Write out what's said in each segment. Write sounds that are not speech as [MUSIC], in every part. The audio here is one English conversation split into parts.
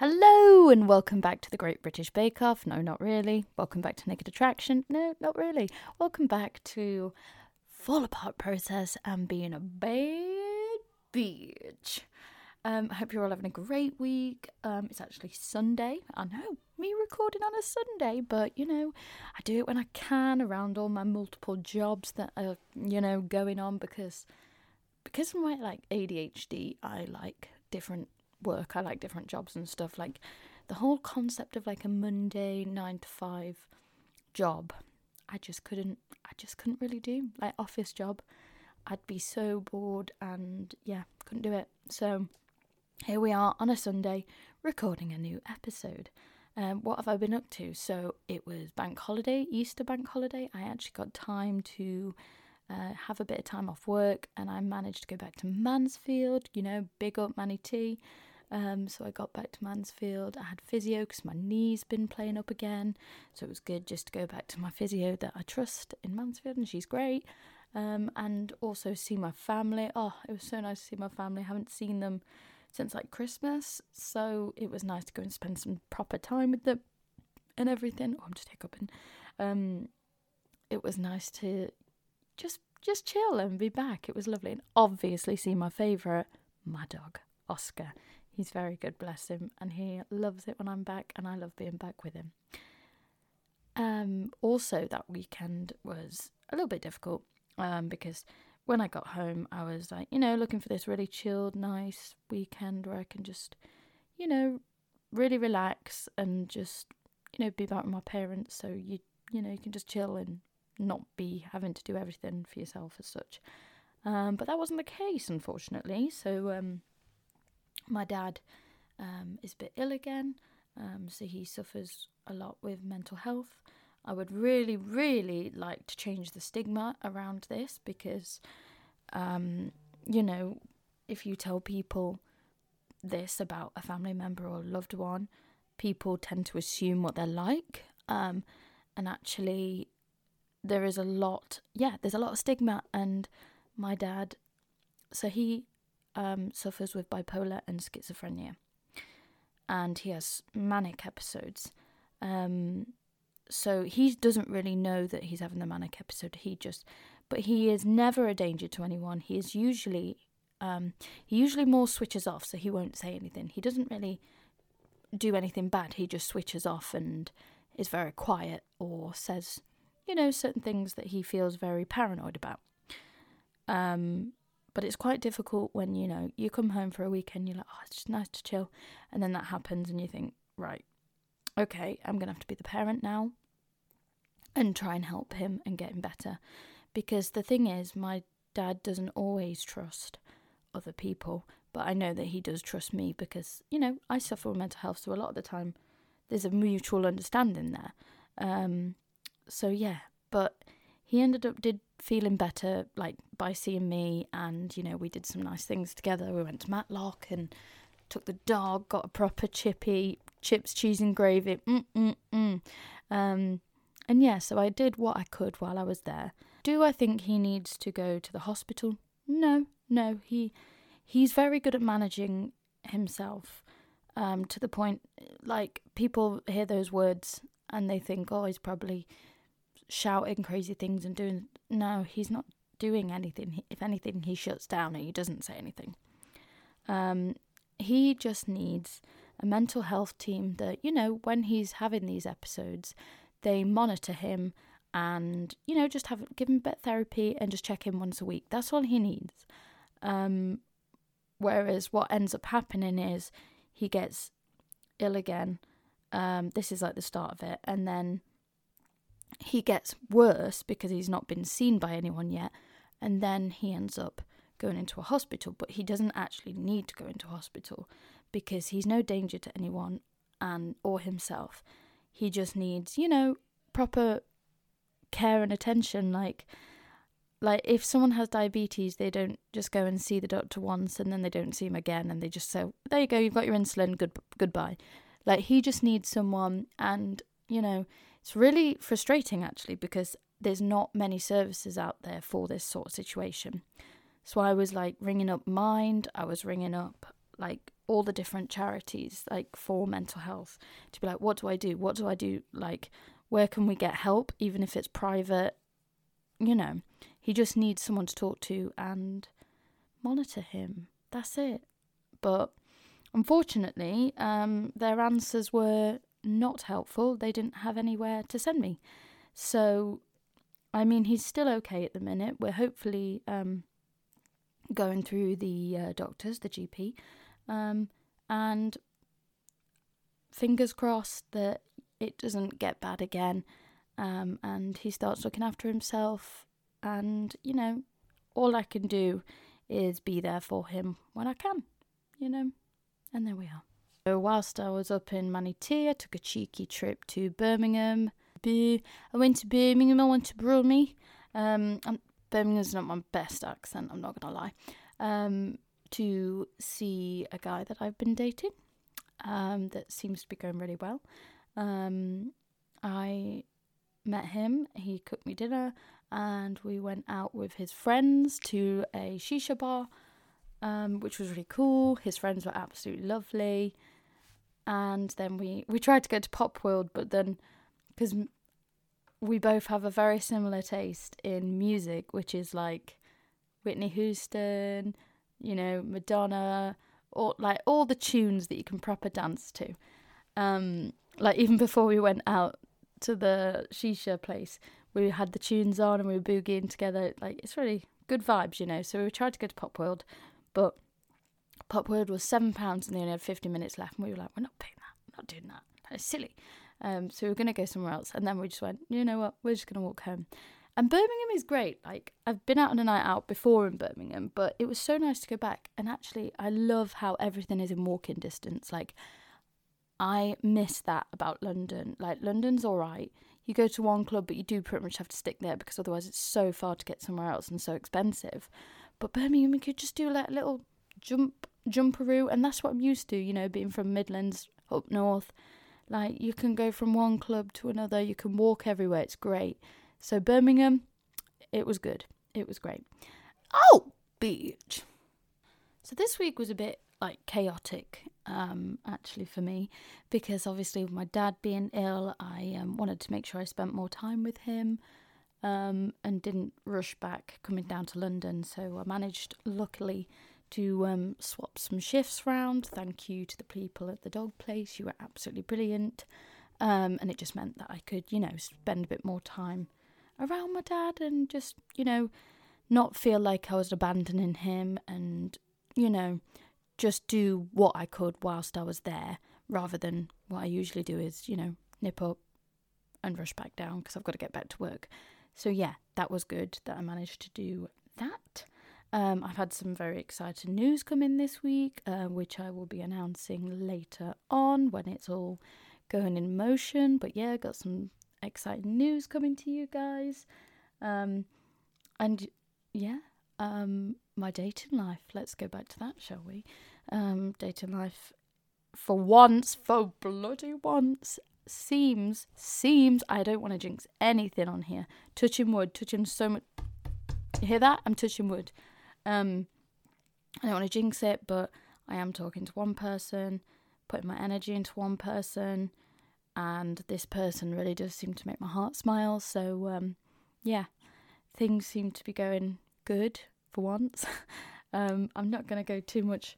Hello and welcome back to the Great British Bake Off. No, not really. Welcome back to Naked Attraction. No, not really. Welcome back to Fall Apart Process and being a bad bitch. Um, I hope you're all having a great week. Um, it's actually Sunday. I know, me recording on a Sunday, but you know, I do it when I can around all my multiple jobs that are, you know, going on because because of my like ADHD, I like different work. I like different jobs and stuff. Like the whole concept of like a Monday nine to five job, I just couldn't. I just couldn't really do like office job. I'd be so bored and yeah, couldn't do it. So here we are on a Sunday recording a new episode. Um, what have I been up to? So it was bank holiday, Easter bank holiday. I actually got time to uh, have a bit of time off work and I managed to go back to Mansfield, you know, big up Manny T. Um, so I got back to Mansfield. I had physio because my knee's been playing up again. So it was good just to go back to my physio that I trust in Mansfield, and she's great. Um, and also see my family. Oh, it was so nice to see my family. I haven't seen them since like Christmas, so it was nice to go and spend some proper time with them and everything. Oh, I'm just hiccuping. Um, it was nice to just just chill and be back. It was lovely, and obviously see my favourite, my dog Oscar. He's very good, bless him, and he loves it when I'm back, and I love being back with him. Um, also, that weekend was a little bit difficult um, because when I got home, I was like, you know, looking for this really chilled, nice weekend where I can just, you know, really relax and just, you know, be back with my parents. So you, you know, you can just chill and not be having to do everything for yourself as such. Um, but that wasn't the case, unfortunately. So um, my dad um, is a bit ill again, um, so he suffers a lot with mental health. I would really, really like to change the stigma around this because, um, you know, if you tell people this about a family member or loved one, people tend to assume what they're like. Um, and actually, there is a lot, yeah, there's a lot of stigma. And my dad, so he um, suffers with bipolar and schizophrenia, and he has manic episodes. Um, so he doesn't really know that he's having the manic episode. He just, but he is never a danger to anyone. He is usually, um, he usually more switches off, so he won't say anything. He doesn't really do anything bad. He just switches off and is very quiet or says, you know, certain things that he feels very paranoid about. Um, but it's quite difficult when, you know, you come home for a weekend, you're like, oh, it's just nice to chill. And then that happens and you think, right, okay, I'm going to have to be the parent now and try and help him and get him better. Because the thing is, my dad doesn't always trust other people, but I know that he does trust me because, you know, I suffer with mental health, so a lot of the time there's a mutual understanding there. Um, so yeah, but he ended up did feeling better like by seeing me and you know we did some nice things together. We went to matlock and took the dog got a proper chippy chips cheese and gravy. Mm, mm, mm. Um, and yeah so i did what i could while i was there. Do i think he needs to go to the hospital? No no. He he's very good at managing himself um, to the point like people hear those words and they think oh he's probably shouting crazy things and doing. No, he's not doing anything. If anything, he shuts down and he doesn't say anything. Um, he just needs a mental health team that, you know, when he's having these episodes, they monitor him and, you know, just have give him a bit of therapy and just check in once a week. That's all he needs. Um, whereas what ends up happening is he gets ill again. Um, this is like the start of it, and then he gets worse because he's not been seen by anyone yet, and then he ends up going into a hospital. But he doesn't actually need to go into hospital because he's no danger to anyone and or himself. He just needs, you know, proper care and attention. Like, like if someone has diabetes, they don't just go and see the doctor once and then they don't see him again, and they just say, "There you go, you've got your insulin. Good, goodbye." Like he just needs someone, and you know it's really frustrating actually because there's not many services out there for this sort of situation. So I was like ringing up Mind, I was ringing up like all the different charities like for mental health to be like what do I do? What do I do? Like where can we get help even if it's private? You know he just needs someone to talk to and monitor him. That's it. But unfortunately um their answers were not helpful they didn't have anywhere to send me so I mean he's still okay at the minute we're hopefully um going through the uh, doctors the GP um, and fingers crossed that it doesn't get bad again. Um, and he starts looking after himself. And, you know, all I can do is be there for him when I can, you know. And there we are. Whilst I was up in Manatee, I took a cheeky trip to Birmingham. I went to Birmingham, I went to Brummy. Um, Birmingham's not my best accent, I'm not gonna lie. Um, to see a guy that I've been dating um, that seems to be going really well. Um, I met him, he cooked me dinner, and we went out with his friends to a shisha bar, um, which was really cool. His friends were absolutely lovely. And then we, we tried to go to Pop World, but then because we both have a very similar taste in music, which is like Whitney Houston, you know, Madonna, or like all the tunes that you can proper dance to. Um, like even before we went out to the shisha place, we had the tunes on and we were boogieing together. Like it's really good vibes, you know. So we tried to go to Pop World, but Pop World was seven pounds and they only had fifty minutes left, and we were like, we're not paying that, we're not doing that. That's silly. Um, so we were gonna go somewhere else, and then we just went, you know what, we're just gonna walk home. And Birmingham is great. Like I've been out on a night out before in Birmingham, but it was so nice to go back. And actually, I love how everything is in walking distance. Like I miss that about London. Like London's all right. You go to one club, but you do pretty much have to stick there because otherwise it's so far to get somewhere else and so expensive. But Birmingham, you could just do like a little jump jumperoo, and that's what I'm used to. You know, being from Midlands up north, like you can go from one club to another. You can walk everywhere. It's great. So Birmingham, it was good. It was great. Oh, beach. So this week was a bit like chaotic, um, actually for me, because obviously with my dad being ill, I um, wanted to make sure I spent more time with him, um, and didn't rush back coming down to London. So I managed, luckily, to um, swap some shifts round. Thank you to the people at the dog place; you were absolutely brilliant. Um, and it just meant that I could, you know, spend a bit more time around my dad and just, you know, not feel like I was abandoning him and, you know, just do what I could whilst I was there rather than what I usually do is, you know, nip up and rush back down because I've got to get back to work. So, yeah, that was good that I managed to do that. Um, I've had some very exciting news come in this week, uh, which I will be announcing later on when it's all going in motion. But yeah, got some exciting news coming to you guys. Um, and yeah, um, my dating life. Let's go back to that, shall we? Um, dating life, for once, for bloody once, seems seems. I don't want to jinx anything on here. Touching wood, touching so much. You hear that? I'm touching wood. Um, I don't want to jinx it, but I am talking to one person, putting my energy into one person and this person really does seem to make my heart smile. So, um, yeah, things seem to be going good for once. [LAUGHS] um, I'm not going to go too much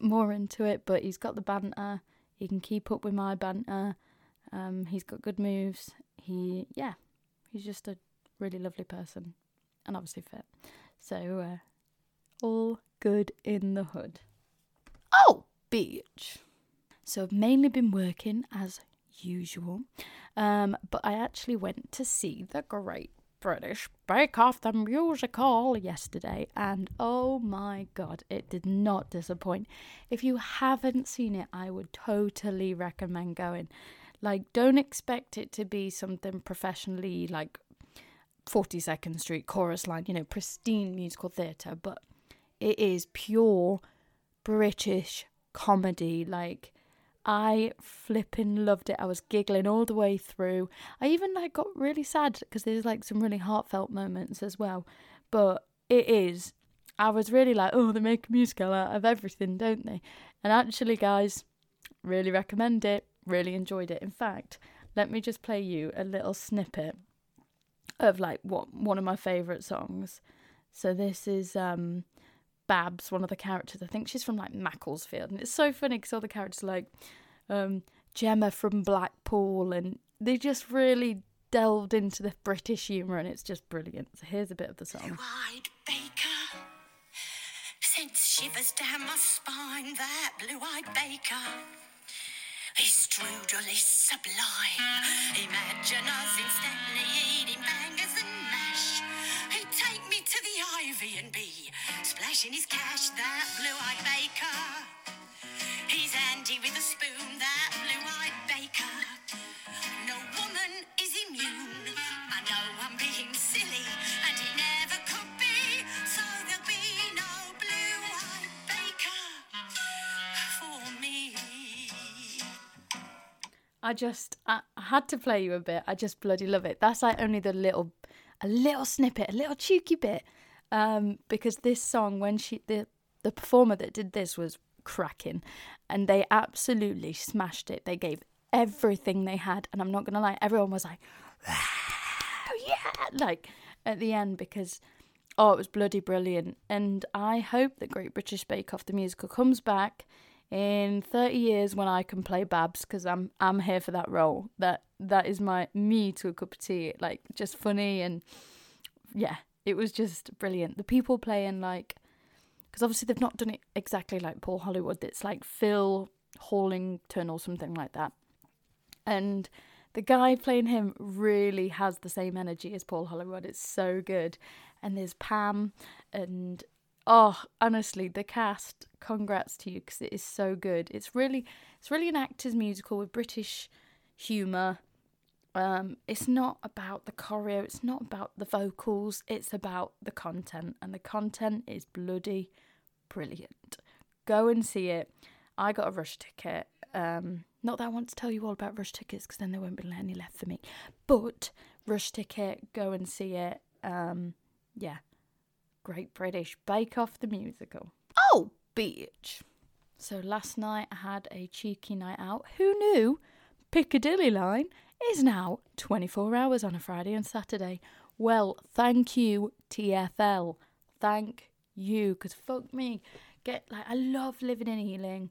more into it, but he's got the banter. He can keep up with my banter. Um, he's got good moves. He, yeah, he's just a really lovely person and obviously fit. So, uh, all good in the hood. Oh, beach. So I've mainly been working as usual. Um, but I actually went to see the Great British Bake Off the musical yesterday, and oh my god, it did not disappoint. If you haven't seen it, I would totally recommend going. Like, don't expect it to be something professionally like 42nd Street chorus line, you know, pristine musical theatre, but it is pure British comedy. Like, I flipping loved it. I was giggling all the way through. I even like got really sad because there's like some really heartfelt moments as well. But it is I was really like, oh, they make a musical out of everything, don't they? And actually, guys, really recommend it. Really enjoyed it. In fact, let me just play you a little snippet of like what one of my favourite songs. So this is um Babs, one of the characters. I think she's from like Macclesfield, and it's so funny because all the characters are like um, Gemma from Blackpool, and they just really delved into the British humour, and it's just brilliant. So here's a bit of the song. Blue-eyed baker sends shivers down my spine. That blue-eyed baker. His strudel is sublime. Imagine us eating bangers and mash. To the ivy and be splashing his cash. That blue-eyed baker. He's handy with a spoon. That blue-eyed baker. No woman is immune. I know I'm being silly, and it never could be. So there'll be no blue-eyed baker for me. I just I had to play you a bit. I just bloody love it. That's like only the little a little snippet, a little cheeky bit. Um, because this song, when she the the performer that did this was cracking, and they absolutely smashed it. They gave everything they had, and I'm not gonna lie, everyone was like, "Wow, yeah, like at the end because oh, it was bloody brilliant. And I hope that Great British Bake Off the musical comes back in 30 years when I can play Babs because I'm I'm here for that role. That that is my me to a cup of tea. Like just funny and yeah, it was just brilliant. The people playing like because obviously they've not done it exactly like Paul Hollywood. It's like Phil Hallington or something like that. And the guy playing him really has the same energy as Paul Hollywood. It's so good. And there's Pam and oh, honestly, the cast, congrats to you because it is so good. It's really it's really an actor's musical with British humor. Um, it's not about the choreo, it's not about the vocals, it's about the content, and the content is bloody brilliant. Go and see it. I got a rush ticket. Um, not that I want to tell you all about rush tickets because then there won't be any left for me. But rush ticket, go and see it. Um, yeah, Great British Bake Off the musical. Oh, bitch. So last night I had a cheeky night out. Who knew? Piccadilly line is now 24 hours on a Friday and Saturday. Well, thank you, TFL. Thank you, because fuck me. Get like I love living in Ealing.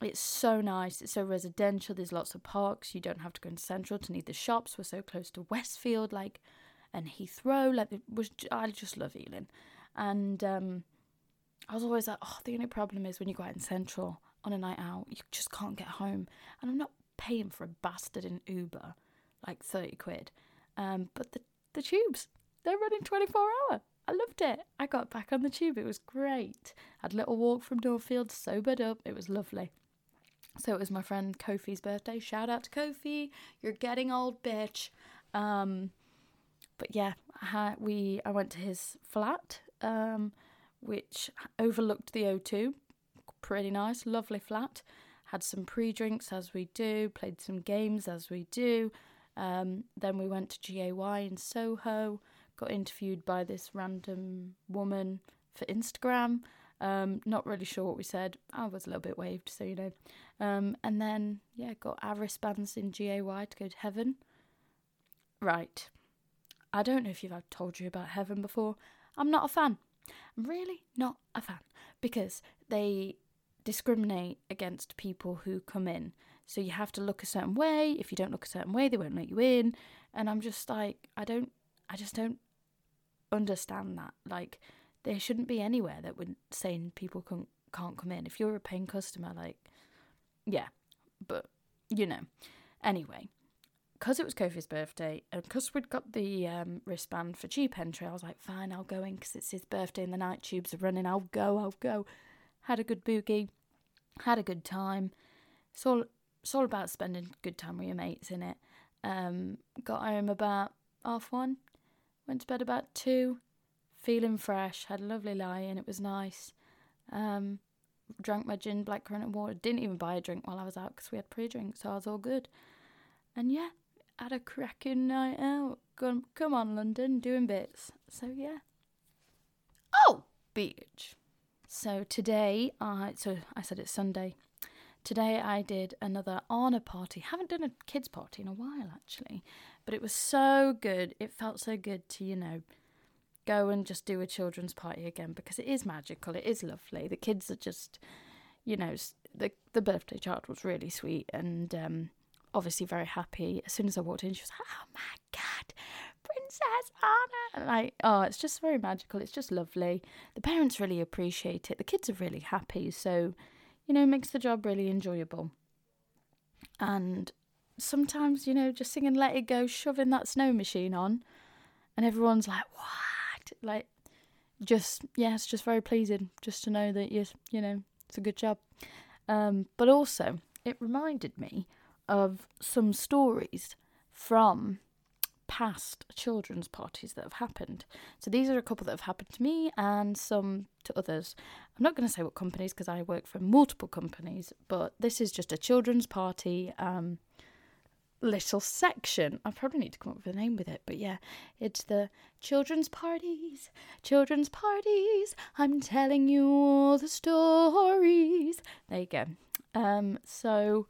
It's so nice. It's so residential. There's lots of parks. You don't have to go in central to need the shops. We're so close to Westfield, like, and Heathrow. Like, was. I just love Ealing, and um, I was always like, oh, the only problem is when you go out in central on a night out, you just can't get home, and I'm not paying for a bastard in Uber, like thirty quid. Um, but the the tubes, they're running twenty four hour. I loved it. I got back on the tube. It was great. Had a little walk from Northfield, sobered up. It was lovely. So it was my friend Kofi's birthday. Shout out to Kofi. You're getting old, bitch. Um, but yeah, I we I went to his flat, um, which overlooked the O2. Pretty nice, lovely flat. Had some pre-drinks as we do. Played some games as we do. Um, then we went to GAY in Soho. Got interviewed by this random woman for Instagram. Um, not really sure what we said. I was a little bit waved, so you know. Um, and then yeah, got our wristbands in GAY to go to heaven. Right. I don't know if I've told you about heaven before. I'm not a fan. I'm really not a fan because they discriminate against people who come in. So you have to look a certain way. If you don't look a certain way, they won't let you in. And I'm just like, I don't, I just don't understand that. Like, there shouldn't be anywhere that would saying people can, can't come in. If you're a paying customer, like, yeah, but you know. Anyway, because it was Kofi's birthday, and because we'd got the um, wristband for cheap entry, I was like, fine, I'll go in because it's his birthday and the night tubes are running. I'll go, I'll go. Had a good boogie, had a good time. It's all, it's all about spending good time with your mates, in it. Um, got home about half one, went to bed about two, feeling fresh, had a lovely lie in, it was nice. Um, drank my gin, blackcurrant and water. Didn't even buy a drink while I was out because we had pre-drink, so I was all good. And yeah, had a cracking night out. Come, come on, London, doing bits. So yeah. Oh, beach. So today, I so I said it's Sunday. Today I did another Anna party. Haven't done a kids party in a while actually, but it was so good. It felt so good to you know go and just do a children's party again because it is magical. It is lovely. The kids are just, you know, the the birthday child was really sweet and um, obviously very happy. As soon as I walked in, she was like, "Oh my god, Princess Anna!" like, oh, it's just very magical. It's just lovely. The parents really appreciate it. The kids are really happy. So, you know, makes the job really enjoyable. And sometimes, you know, just singing "Let It Go," shoving that snow machine on, and everyone's like, "What?" Like, just yeah, it's just very pleasing just to know that you you know it's a good job. Um, but also, it reminded me of some stories from past children's parties that have happened. So these are a couple that have happened to me and some to others. I'm not going to say what companies because I work for multiple companies, but this is just a children's party um, little section. I probably need to come up with a name with it, but yeah, it's the children's parties, children's parties. I'm telling you all the stories. There you go. Um, so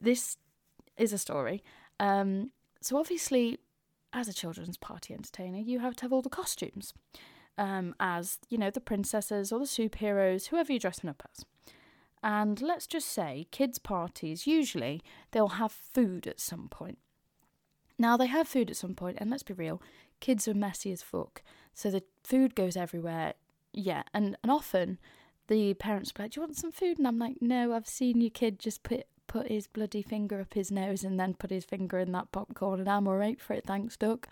this is a story. Um, so obviously, as a children's party entertainer, you have to have all the costumes, um, as you know, the princesses or the superheroes, whoever you're dressing up as. And let's just say, kids' parties, usually they'll have food at some point. Now, they have food at some point, and let's be real, kids are messy as fuck. So the food goes everywhere. Yeah, and, and often the parents will be like, Do you want some food? And I'm like, No, I've seen your kid just put put his bloody finger up his nose and then put his finger in that popcorn, and I'm alright for it, thanks, Duck.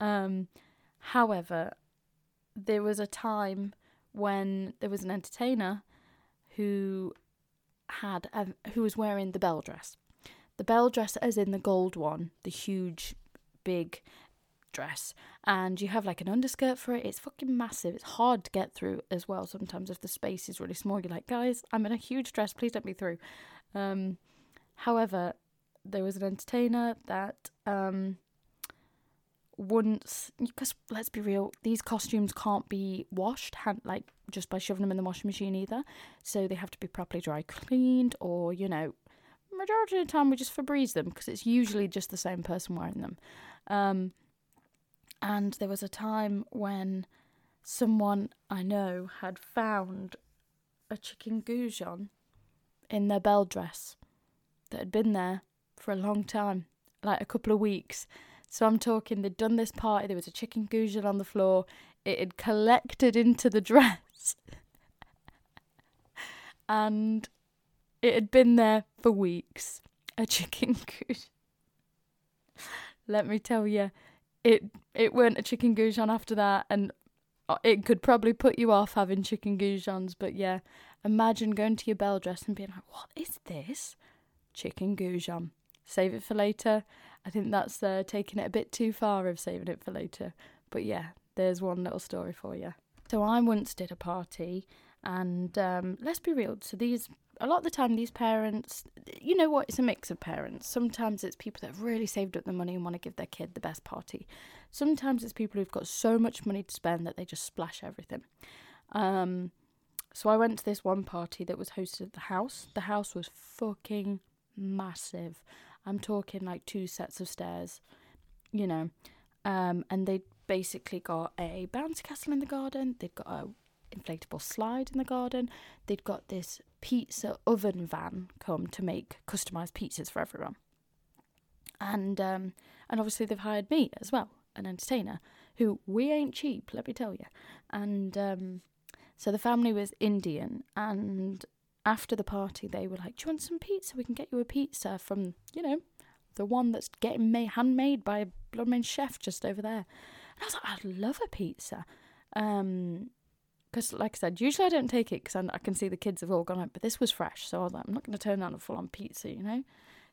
Um, however, there was a time when there was an entertainer who had a, who was wearing the Belle dress. The Belle dress, as in the gold one, the huge, big dress, and you have like an underskirt for it. It's fucking massive. It's hard to get through as well. Sometimes if the space is really small, you're like, guys, I'm in a huge dress. Please let me through. Um, however, there was an entertainer that um, once because let's be real these costumes can't be washed hand, like just by shoving them in the washing machine either. So they have to be properly dry cleaned or you know majority of the time we just Febreze them because it's usually just the same person wearing them. Um, and there was a time when someone I know had found a chicken goujon in their Belle dress that had been there for a long time like a couple of weeks so I'm talking, they'd done this party, there was a chicken goujon on the floor, it had collected into the [LAUGHS] dress. and it had been there for weeks. A chicken [LAUGHS] goujon. Let me tell you, it it weren't a chicken goujon after that, and uh, it could probably put you off having chicken goujons. But yeah, imagine going to your Belle dress and being like, "What is this?" Chicken goujon. Save it for later. I think that's uh, taking it a bit too far of saving it for later. But yeah, there's one little story for you. So I once did a party, and um, let's be real. So these, a lot of the time, these parents, you know what? It's a mix of parents. Sometimes it's people that have really saved up the money and want to give their kid the best party. Sometimes it's people who've got so much money to spend that they just splash everything. Um, so I went to this one party that was hosted at the house. The house was fucking massive. I'm talking like two sets of stairs, you know. Um, and they basically got a bouncy castle in the garden. They'd got a inflatable slide in the garden. They'd got this pizza oven van come to make customized pizzas for everyone. And um, and obviously they've hired me as well, an entertainer who we ain't cheap, let me tell you. And um, so the family was Indian, and after the party, they were like, "Do you want some pizza? We can get you a pizza from you know the one that's getting made handmade by a blooming chef just over there." And I was like, "I'd love a pizza." Um, because like I said, usually I don't take it because I, I, can see the kids have all gone out, but this was fresh, so I was like, I'm not going to turn down a full on pizza, you know.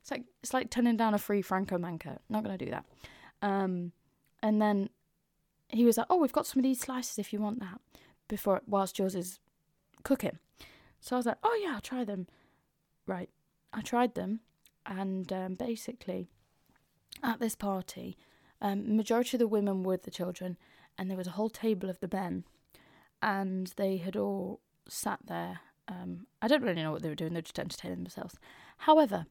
It's like it's like turning down a free Franco Manca. Not going to do that. Um, and then he was like, "Oh, we've got some of these slices if you want that." Before whilst yours is cooking, so I was like, oh yeah, I'll try them. Right. I tried them, and um, basically, at this party, um, majority of the women were the children, and there was a whole table of the men. and they had all sat there. Um, I don't really know what they were doing, they were just entertaining themselves. However,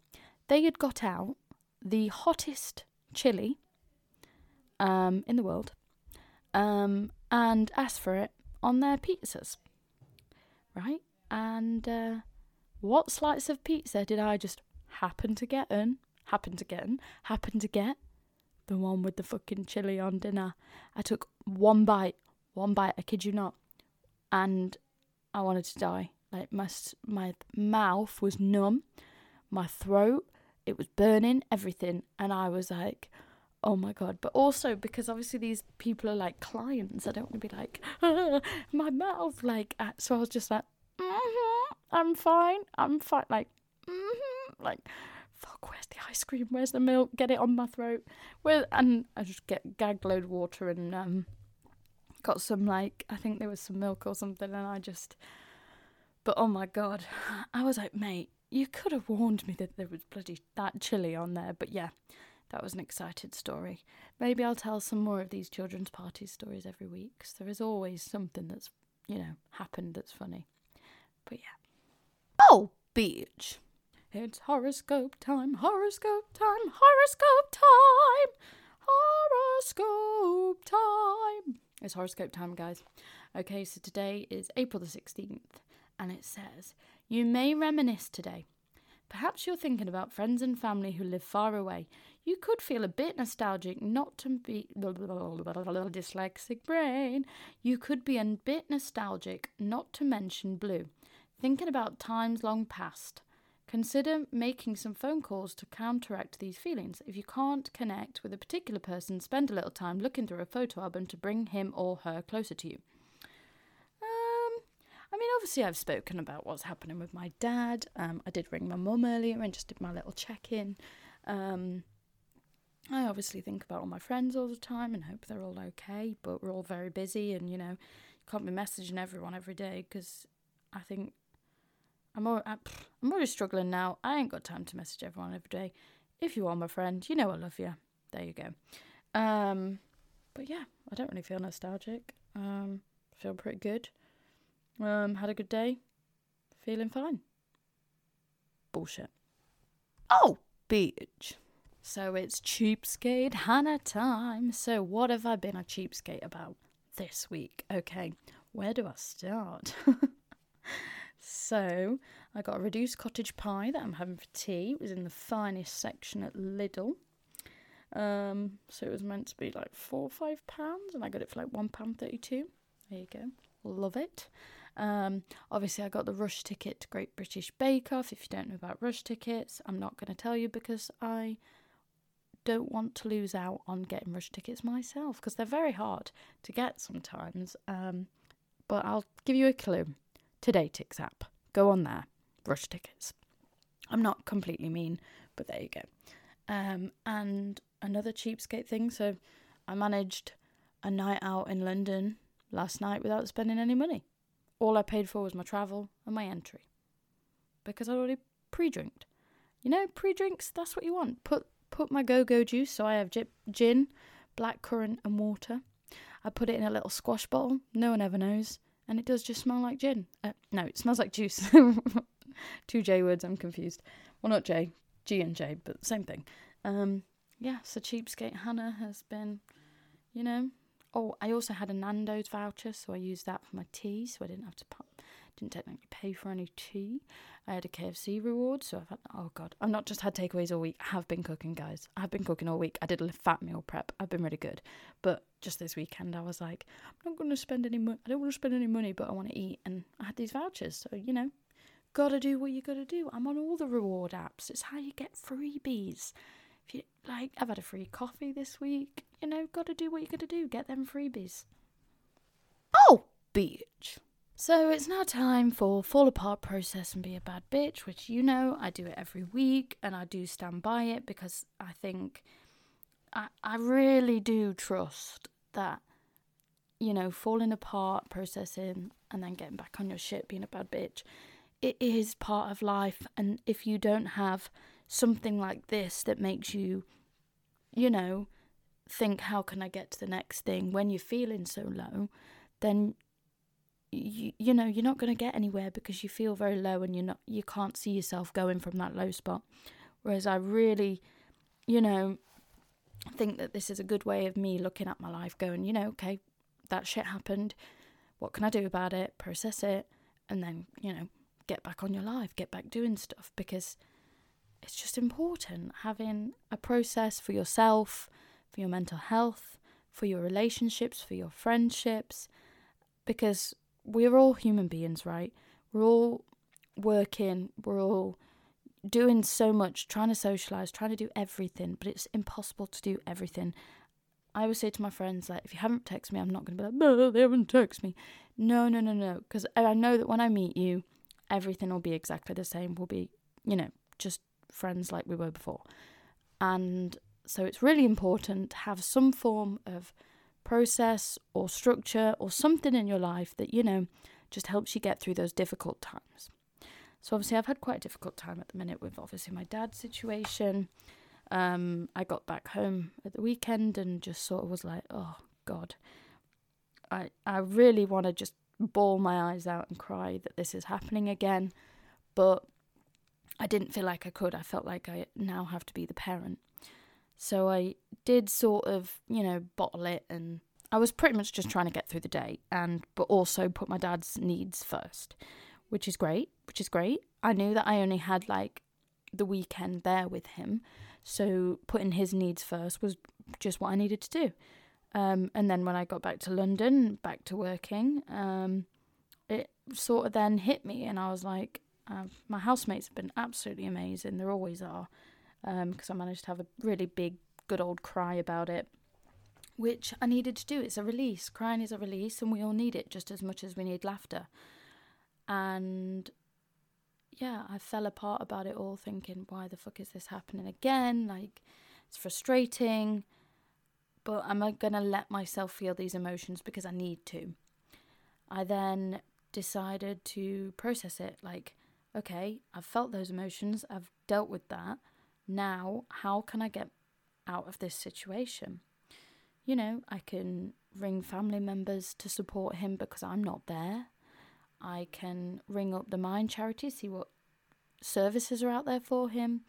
they had got out the hottest chili um, in the world um, and asked for it on their pizzas. Right? And uh, what slice of pizza did I just happen to get in? Happen to get in? Happen to get? The one with the fucking chili on dinner. I took one bite, one bite, I kid you not, and I wanted to die. Like my my mouth was numb, my throat it was burning, everything, and I was like, oh my god! But also because obviously these people are like clients, I don't want to be like ah, [LAUGHS] my mouth, like uh, so I was just like, I'm fine, I'm fine, like, mm-hmm, like fuck, where's the ice cream? Where's the milk? Get it on my throat. Where and I just get gagged load of water and um got some like I think there was some milk or something and I just but oh my god. I was like, mate, you could have warned me that there was bloody that chili on there, but yeah. That was an excited story. Maybe I'll tell some more of these children's party stories every week because there is always something that's, you know, happened that's funny. But yeah. Oh, beach. It's horoscope time, horoscope time, horoscope time, horoscope time. It's horoscope time, guys. Okay, so today is April the 16th, and it says, You may reminisce today. Perhaps you're thinking about friends and family who live far away. You could feel a bit nostalgic, not to be [LAUGHS] dyslexic brain. You could be a bit nostalgic, not to mention blue, thinking about times long past. Consider making some phone calls to counteract these feelings. If you can't connect with a particular person, spend a little time looking through a photo album to bring him or her closer to you. Um, I mean, obviously, I've spoken about what's happening with my dad. Um, I did ring my mum earlier and just did my little check in. Um, I obviously think about all my friends all the time and hope they're all okay, but we're all very busy and, you know, can't be messaging everyone every day because I think I'm all, I'm already struggling now. I ain't got time to message everyone every day. If you are my friend, you know I love you. There you go. Um, but yeah, I don't really feel nostalgic. Um, feel pretty good. Um, had a good day. Feeling fine. Bullshit. Oh, bitch. So it's cheapskate Hannah time. So what have I been a cheapskate about this week? Okay, where do I start? [LAUGHS] So I got a reduced cottage pie that I'm having for tea. It was in the finest section at Lidl. Um, so it was meant to be like four or five pounds, and I got it for like one pound thirty-two. There you go, love it. Um, obviously, I got the rush ticket to Great British Bake Off. If you don't know about rush tickets, I'm not going to tell you because I don't want to lose out on getting rush tickets myself because they're very hard to get sometimes. Um, but I'll give you a clue. Todaytix app. Go on there. Rush tickets. I'm not completely mean, but there you go. Um, and another cheapskate thing. So I managed a night out in London last night without spending any money. All I paid for was my travel and my entry because I already pre-drinked. You know, pre-drinks. That's what you want. Put put my go-go juice. So I have gin, black currant, and water. I put it in a little squash bottle. No one ever knows and it does just smell like gin. Uh, no, it smells like juice. [LAUGHS] Two J words, I'm confused. Well, not J, G and J, but same thing. Um, yeah, so cheapskate Hannah has been, you know. Oh, I also had a Nando's voucher, so I used that for my tea, so I didn't have to put, didn't technically pay for any tea. I had a KFC reward, so I've had, oh god, I've not just had takeaways all week. I have been cooking, guys. I have been cooking all week. I did a fat meal prep. I've been really good, but just this weekend I was like, I'm not going to spend any money. I don't want to spend any money, but I want to eat, and I had these vouchers, so you know, gotta do what you gotta do. I'm on all the reward apps. It's how you get freebies. If you like, I've had a free coffee this week. You know, gotta do what you gotta do. Get them freebies. Oh, bitch. So it's now time for fall apart process and be a bad bitch, which you know I do it every week and I do stand by it because I think I I really do trust that you know falling apart, processing and then getting back on your shit, being a bad bitch, it is part of life. And if you don't have something like this that makes you you know think how can I get to the next thing? when you're feeling so low, then you, you know you're not going to get anywhere because you feel very low and you're not you can't see yourself going from that low spot. Whereas i really you know think that this is a good way of me looking at my life going you know okay that shit happened. What can i do about it? Process it. And then you know get back on your life get back doing stuff because it's just important having a process for yourself for your mental health for your relationships for your friendships because we're all human beings, right? We're all working, we're all doing so much, trying to socialize, trying to do everything, but it's impossible to do everything. I always say to my friends, like, if you haven't texted me, I'm not going to be like, no, they haven't texted me. No, no, no, no. Because I know that when I meet you, everything will be exactly the same. We'll be, you know, just friends like we were before. And so it's really important to have some form of process or structure or something in your life that, you know, just helps you get through those difficult times. So obviously, I've had quite a difficult time at the minute with obviously my dad's situation. Um, I got back home at the weekend and just sort of was like, oh God, I I really want to just bawl my eyes out and cry that this is happening again, but I didn't feel like I could. I felt like I now have to be the parent. So I did sort of, you know, bottle it and I was pretty much just trying to get through the day and but also put my dad's needs first, which is great, which is great. I knew that I only had like the weekend there with him, so putting his needs first was just what I needed to do. Um, and then when I got back to London, back to working, um, it sort of then hit me, and I was like, uh, my housemates have been absolutely amazing. There always are because um, I managed to have a really big, good old cry about it, which I needed to do. It's a release. Crying is a release, and we all need it just as much as we need laughter. And yeah, I fell apart about it all, thinking, why the fuck is this happening again? Like, it's frustrating, but am I gonna let myself feel these emotions because I need to? I then decided to process it like, okay, I've felt those emotions, I've dealt with that now how can I get out of this situation? You know, I can ring family members to support him because I'm not there. I can ring up the Mind charity, see what services are out there for him.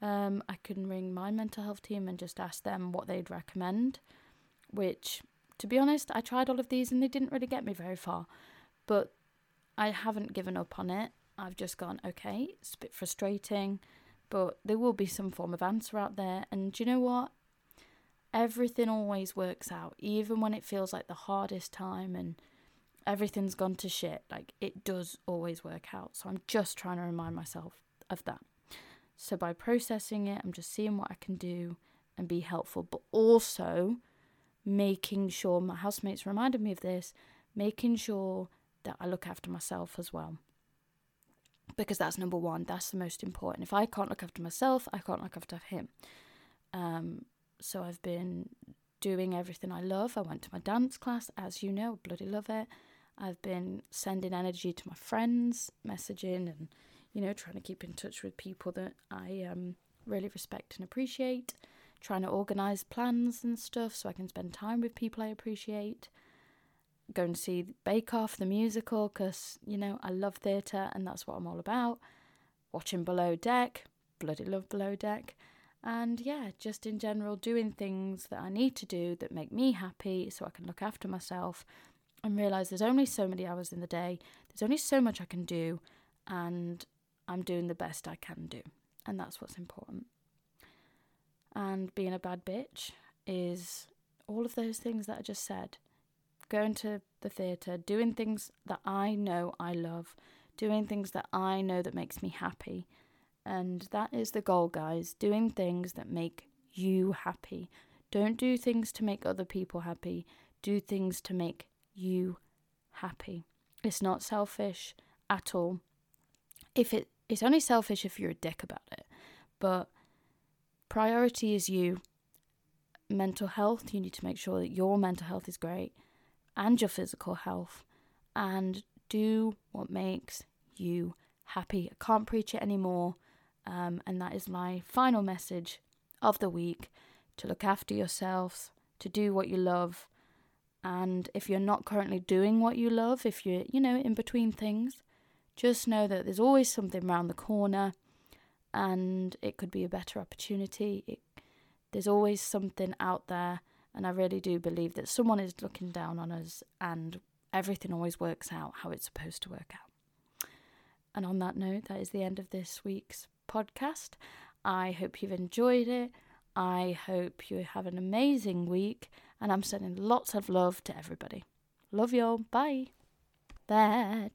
Um, I can ring my mental health team and just ask them what they'd recommend, which, to be honest, I tried all of these and they didn't really get me very far. But I haven't given up on it. I've just gone, okay, it's a bit frustrating but there will be some form of answer out there. And you know what? Everything always works out, even when it feels like the hardest time and everything's gone to shit. Like it does always work out. So I'm just trying to remind myself of that. So by processing it, I'm just seeing what I can do and be helpful, but also making sure my housemates reminded me of this, making sure that I look after myself as well because that's number one. That's the most important. If I can't look after myself, I can't look after him. Um, so I've been doing everything I love. I went to my dance class, as you know, bloody love it. I've been sending energy to my friends, messaging, and you know, trying to keep in touch with people that I um, really respect and appreciate. Trying to organise plans and stuff so I can spend time with people I appreciate going to see Bake Off, the musical, because, you know, I love theatre and that's what I'm all about. Watching Below Deck, bloody love Below Deck. And yeah, just in general, doing things that I need to do that make me happy so I can look after myself and realise there's only so many hours in the day, there's only so much I can do, and I'm doing the best I can do. And that's what's important. And being a bad bitch is all of those things that I just said going to the theatre, doing things that I know I love, doing things that I know that makes me happy. And that is the goal, guys. Doing things that make you happy. Don't do things to make other people happy. Do things to make you happy. It's not selfish at all. If it it's only selfish if you're a dick about it. But priority is you. Mental health, you need to make sure that your mental health is great and your physical health and do what makes you happy. I can't preach it anymore. Um, and that is my final message of the week to look after yourselves, to do what you love, And if you're not currently doing what you love, if you're, you know, in between things, just know that there's always something around the corner and it could be a better opportunity. It, there's always something out there. And I really do believe that someone is looking down on us and everything always works out how it's supposed to work out. And on that note, that is the end of this week's podcast. I hope you've enjoyed it. I hope you have an amazing week. And I'm sending lots of love to everybody. Love you all. Bye. That